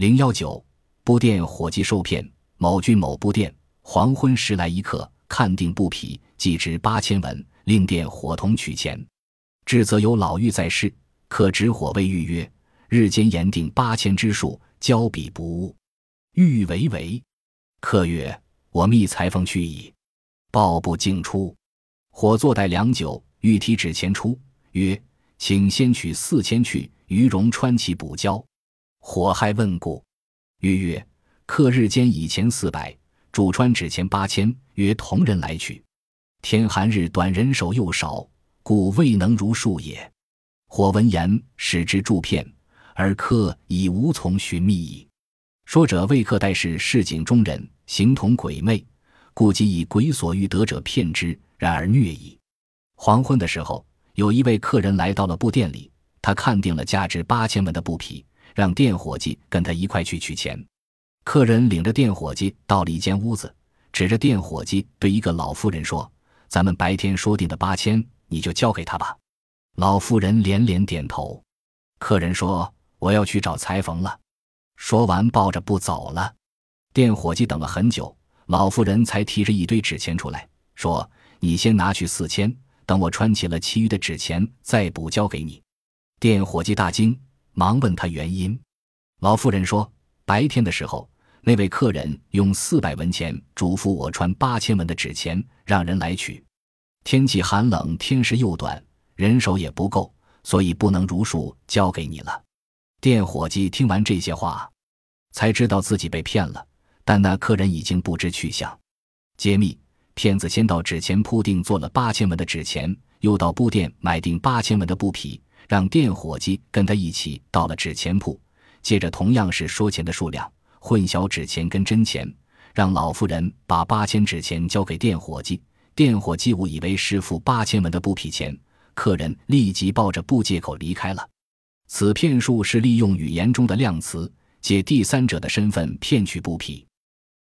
零幺九，布店伙计受骗，某郡某布店，黄昏时来一客，看定布匹，计值八千文，令店伙同取钱。至则有老妪在世，客执伙未预约，日间言定八千之数，交笔不误。欲为为，客曰：“我觅裁缝去矣。”报不竟出，火坐待良久，欲提纸钱出，曰：“请先取四千去，于容穿其补交。”火害问故，曰曰：“客日间以钱四百，主穿纸钱八千，约同人来取。天寒日短，人手又少，故未能如数也。”火闻言，使之助骗，而客已无从寻觅矣。说者谓客代是市井中人，形同鬼魅。故即以鬼所欲得者骗之，然而虐矣。黄昏的时候，有一位客人来到了布店里，他看定了价值八千文的布匹，让店伙计跟他一块去取钱。客人领着店伙计到了一间屋子，指着店伙计对一个老妇人说：“咱们白天说定的八千，你就交给他吧。”老妇人连连点头。客人说：“我要去找裁缝了。”说完，抱着布走了。店伙计等了很久。老妇人才提着一堆纸钱出来，说：“你先拿去四千，等我穿起了其余的纸钱再补交给你。”店伙计大惊，忙问他原因。老妇人说：“白天的时候，那位客人用四百文钱嘱咐我穿八千文的纸钱，让人来取。天气寒冷，天时又短，人手也不够，所以不能如数交给你了。”店伙计听完这些话，才知道自己被骗了。但那客人已经不知去向。揭秘：骗子先到纸钱铺定做了八千文的纸钱，又到布店买定八千文的布匹，让店伙计跟他一起到了纸钱铺，借着同样是说钱的数量，混淆纸钱跟真钱，让老妇人把八千纸钱交给店伙计，店伙计误以为是付八千文的布匹钱，客人立即抱着布借口离开了。此骗术是利用语言中的量词，借第三者的身份骗取布匹。